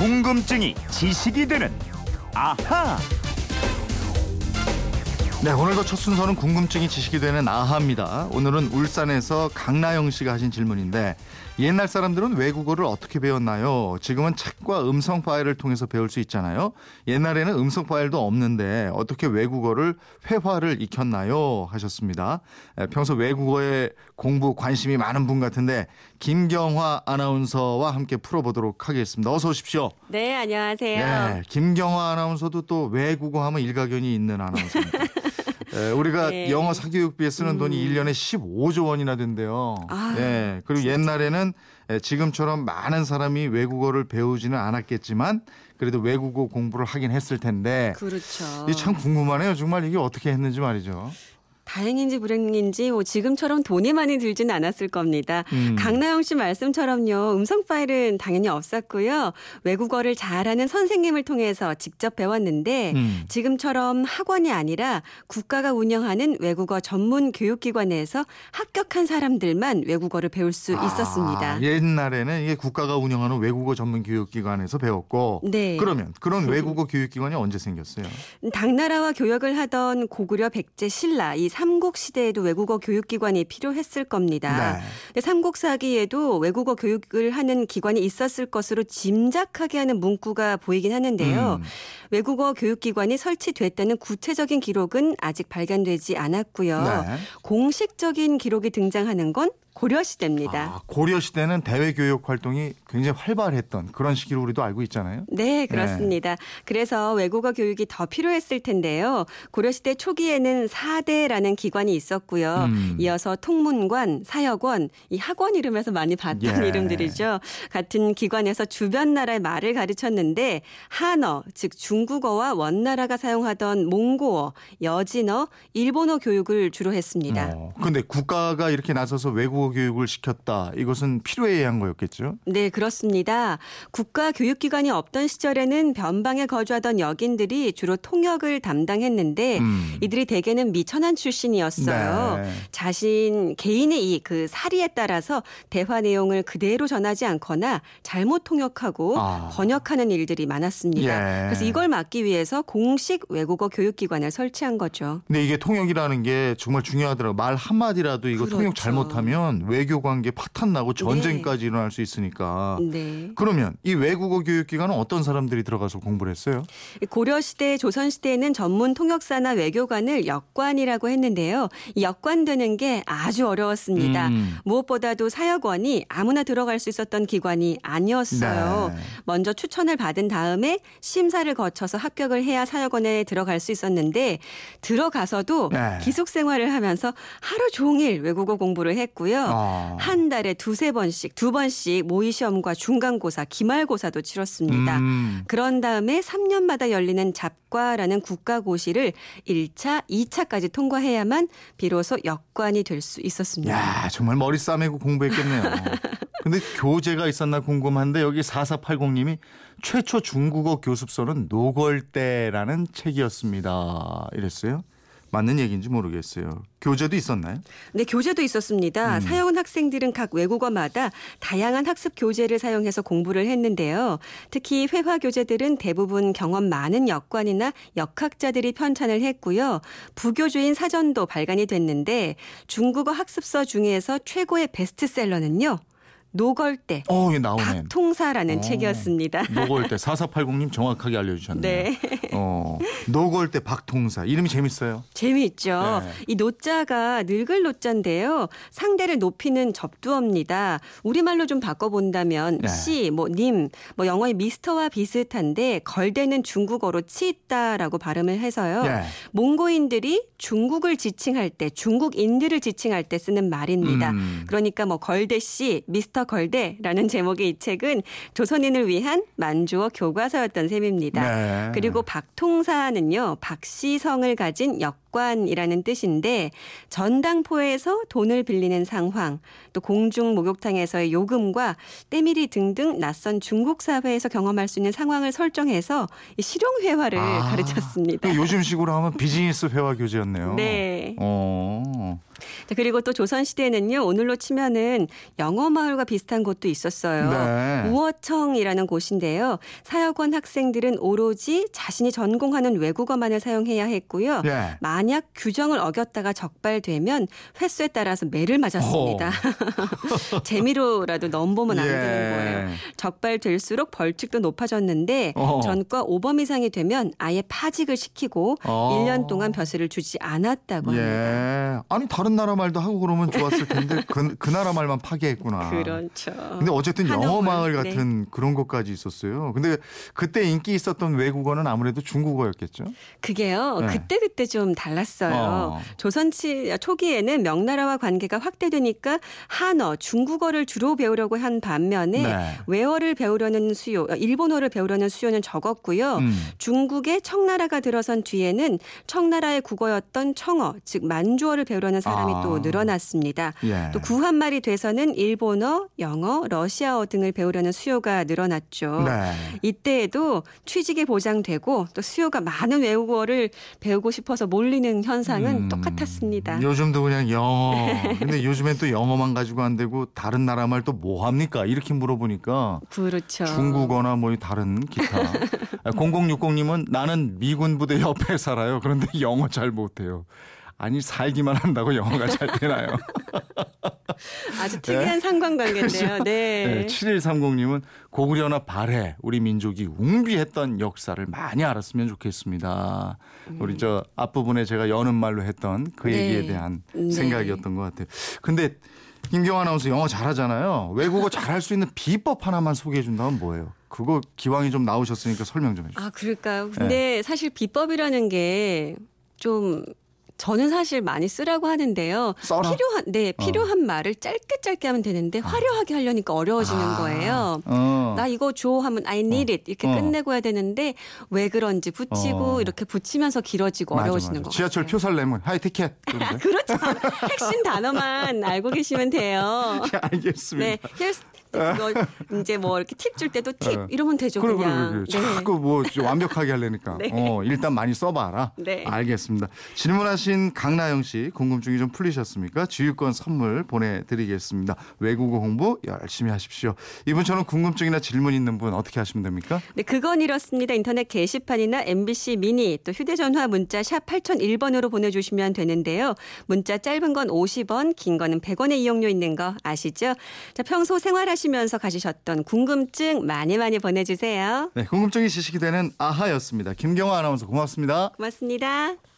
궁금증이 지식이 되는 아하. 네, 오늘도 첫 순서는 궁금증이 지식이 되는 아하입니다. 오늘은 울산에서 강나영 씨가 하신 질문인데 옛날 사람들은 외국어를 어떻게 배웠나요? 지금은 책과 음성 파일을 통해서 배울 수 있잖아요. 옛날에는 음성 파일도 없는데 어떻게 외국어를 회화를 익혔나요? 하셨습니다. 평소 외국어에 공부 관심이 많은 분 같은데 김경화 아나운서와 함께 풀어보도록 하겠습니다. 어서 오십시오. 네, 안녕하세요. 네, 김경화 아나운서도 또 외국어 하면 일가견이 있는 아나운서입니다. 에, 우리가 네. 영어 사교육비에 쓰는 돈이 1년에 15조 원이나 된대요. 아, 예. 그리고 옛날에는 에, 지금처럼 많은 사람이 외국어를 배우지는 않았겠지만 그래도 외국어 공부를 하긴 했을 텐데 그렇죠. 이게 참 궁금하네요. 정말 이게 어떻게 했는지 말이죠. 다행인지 불행인지 뭐 지금처럼 돈이 많이 들지는 않았을 겁니다. 음. 강나영 씨 말씀처럼요. 음성 파일은 당연히 없었고요. 외국어를 잘하는 선생님을 통해서 직접 배웠는데 음. 지금처럼 학원이 아니라 국가가 운영하는 외국어 전문 교육기관에서 합격한 사람들만 외국어를 배울 수 있었습니다. 아, 옛날에는 이게 국가가 운영하는 외국어 전문 교육기관에서 배웠고 네. 그러면 그런 외국어 교육기관이 언제 생겼어요? 당나라와 교역을 하던 고구려 백제 신라 이 삼국 시대에도 외국어 교육기관이 필요했을 겁니다. 네. 근데 삼국사기에도 외국어 교육을 하는 기관이 있었을 것으로 짐작하게 하는 문구가 보이긴 하는데요. 음. 외국어 교육기관이 설치됐다는 구체적인 기록은 아직 발견되지 않았고요. 네. 공식적인 기록이 등장하는 건 고려 시대입니다. 아, 고려 시대는 대외 교육 활동이 굉장히 활발했던 그런 시기로 우리도 알고 있잖아요. 네, 그렇습니다. 그래서 외국어 교육이 더 필요했을 텐데요. 고려시대 초기에는 사대라는 기관이 있었고요. 음. 이어서 통문관, 사역원, 이 학원 이름에서 많이 봤던 예. 이름들이죠. 같은 기관에서 주변 나라의 말을 가르쳤는데 한어, 즉 중국어와 원나라가 사용하던 몽고어, 여진어, 일본어 교육을 주로 했습니다. 어, 근데 국가가 이렇게 나서서 외국어 교육을 시켰다. 이것은 필요해야 한 거였겠죠? 네, 그렇습니다. 국가 교육기관이 없던 시절에는 변방에 거주하던 여긴들이 주로 통역을 담당했는데 음. 이들이 대개는 미천한 출신이었어요. 네. 자신 개인의 이 그 사리에 따라서 대화 내용을 그대로 전하지 않거나 잘못 통역하고 아. 번역하는 일들이 많았습니다. 예. 그래서 이걸 막기 위해서 공식 외국어 교육기관을 설치한 거죠. 근데 이게 통역이라는 게 정말 중요하더라고요. 말 한마디라도 이거 그렇죠. 통역 잘못하면 외교 관계 파탄 나고 전쟁까지 일어날 수 있으니까. 네. 그러면 이 외국어 교육기관은 어떤 사람들이 들어가서 공부를 했어요? 고려시대, 조선시대에는 전문 통역사나 외교관을 역관이라고 했는데요. 이 역관되는 게 아주 어려웠습니다. 음. 무엇보다도 사역원이 아무나 들어갈 수 있었던 기관이 아니었어요. 네. 먼저 추천을 받은 다음에 심사를 거쳐서 합격을 해야 사역원에 들어갈 수 있었는데 들어가서도 네. 기숙 생활을 하면서 하루 종일 외국어 공부를 했고요. 아. 한 달에 두세 번씩, 두 번씩 모의 시험과 중간고사, 기말고사도 치렀습니다. 음. 그런 다음에 3년마다 열리는 잡과라는 국가고시를 1차, 2차까지 통과해야만 비로소 역관이 될 수 있었습니다. 야, 정말 머리 싸매고 공부했겠네요. 근데 교재가 있었나 궁금한데 여기 4480님이 최초 중국어 교습서는 노걸대라는 책이었습니다. 이랬어요. 맞는 얘기인지 모르겠어요. 교재도 있었나요? 네, 교재도 있었습니다. 음. 사용한 학생들은 각 외국어마다 다양한 학습 교재를 사용해서 공부를 했는데요. 특히 회화 교재들은 대부분 경험 많은 역관이나 역학자들이 편찬을 했고요. 부교주인 사전도 발간이 됐는데 중국어 학습서 중에서 최고의 베스트셀러는요. 노걸대 어, 이게 나오네. 박통사라는 어. 책이었습니다. 노걸대 4480님 정확하게 알려주셨네요. 네. 어, 노걸대 박통사 이름이 재밌어요. 재미있죠. 네. 이 노자가 늙을 노자인데요. 상대를 높이는 접두어입니다. 우리말로 좀 바꿔본다면 네. 씨, 뭐 님, 뭐 영어의 미스터와 비슷한데 걸대는 중국어로 치있다라고 발음을 해서요. 네. 몽고인들이 중국을 지칭할 때, 중국인들을 지칭할 때 쓰는 말입니다. 음. 그러니까 뭐 걸대 씨, 미스터 걸대라는 제목의 이 책은 조선인을 위한 만주어 교과서였던 셈입니다. 네. 그리고 박통사는요, 박씨성을 가진 역 역관이라는 뜻인데 전당포에서 돈을 빌리는 상황, 또 공중 목욕탕에서의 요금과 때밀이 등등 낯선 중국 사회에서 경험할 수 있는 상황을 설정해서 이 실용 회화를 아, 가르쳤습니다. 그 요즘식으로 하면 비즈니스 회화 교재였네요. 네. 어. 자, 그리고 또 조선 시대에는요 오늘로 치면은 영어 마을과 비슷한 곳도 있었어요. 네. 우어청이라는 곳인데요. 사역원 학생들은 오로지 자신이 전공하는 외국어만을 사용해야 했고요. 예. 만약 규정을 어겼다가 적발되면 횟수에 따라서 매를 맞았습니다. 재미로라도 넘보면 안 되는 거예요. 적발될수록 벌칙도 높아졌는데 어. 전과 5범 이상이 되면 아예 파직을 시키고 어. 1년 동안 벼슬을 주지 않았다고 합니다. 예. 아니 다른 나라 말도 하고 그러면 좋았을 텐데 그, 그 나라 말만 파괴했구나. 그렇죠. 근데 어쨌든 영어 마을 네. 같은 그런 것까지 있었어요. 근데 그때 인기 있었던 외국어는 아무래도 중국어였겠죠. 그게요. 네. 그때 그때 좀 달랐어요. 어. 조선 치 초기에는 명나라와 관계가 확대되니까 한어, 중국어를 주로 배우려고 한 반면에 네. 외어를 배우려는 수요, 일본어를 배우려는 수요는 적었고요. 음. 중국의 청나라가 들어선 뒤에는 청나라의 국어였던 청어, 즉 만주어를 배우려는 사람이 아. 또 늘어났습니다. 예. 또 구한 말이 돼서는 일본어, 영어, 러시아어 등을 배우려는 수요가 늘어났죠. 네. 이때에도 취직이 보장되고 또 수요가 많은 외국어를 배우고 싶어서 몰리는 현상은 음, 똑같았습니다. 요즘도 그냥 영어. 근데 요즘엔 또 영어만 가지고 안 되고 다른 나라 말 또 뭐 합니까? 이렇게 물어보니까 그렇죠. 중국어나 뭐 다른 기타. 0060님은 나는 미군 부대 옆에 살아요. 그런데 영어 잘 못해요. 아니 살기만 한다고 영어가 잘 되나요? 아주 특이한 상관관계인데요. 네. 네, 7130님은 고구려나 발해 우리 민족이 웅비했던 역사를 많이 알았으면 좋겠습니다. 우리 저 앞부분에 제가 여는 말로 했던 그 네. 얘기에 대한 네. 생각이었던 것 같아요. 근데 김경 아나운서 영어 잘하잖아요. 외국어 잘할 수 있는 비법 하나만 소개해 준다면 뭐예요? 그거 기왕이 좀 나오셨으니까 설명 좀 해주세요. 아, 그럴까요? 근데 사실 비법이라는 게좀 저는 사실 많이 쓰라고 하는데요. 써라? 필요한 네, 필요한 말을 짧게 짧게 하면 되는데 화려하게 하려니까 어려워지는 아, 거예요. 어. 나 이거 줘 하면 I need it 이렇게 어. 끝내고 해야 되는데 왜 그런지 붙이고 어. 이렇게 붙이면서 길어지고 맞아, 어려워지는 맞아. 거 지하철. 표살 내면 하이 티켓. 그런데? 그렇죠. 핵심 단어만 알고 계시면 돼요. 알겠습니다. 네, 이거 이제 뭐 이렇게 팁 줄 때도 팁 어. 이러면 되죠 그래, 그냥. 그래, 그래. 자꾸 뭐좀 완벽하게 하려니까. 네. 어, 일단 많이 써봐라. 네. 알겠습니다. 질문하신 강나영 씨 궁금증이 좀 풀리셨습니까? 지휘권 선물 보내드리겠습니다. 외국어 공부 열심히 하십시오. 이분처럼 궁금증이나 질문 있는 분 어떻게 하시면 됩니까? 네, 그건 이렇습니다. 인터넷 게시판이나 MBC 미니 또 휴대전화 문자 샵 8001번으로 보내주시면 되는데요. 문자 짧은 건 50원, 긴 거는 100원의 이용료 있는 거 아시죠? 자, 평소 생활하시면서 가지셨던 궁금증 많이 많이 보내주세요. 네, 궁금증이 지식이 되는 아하였습니다. 김경화 아나운서 고맙습니다. 고맙습니다.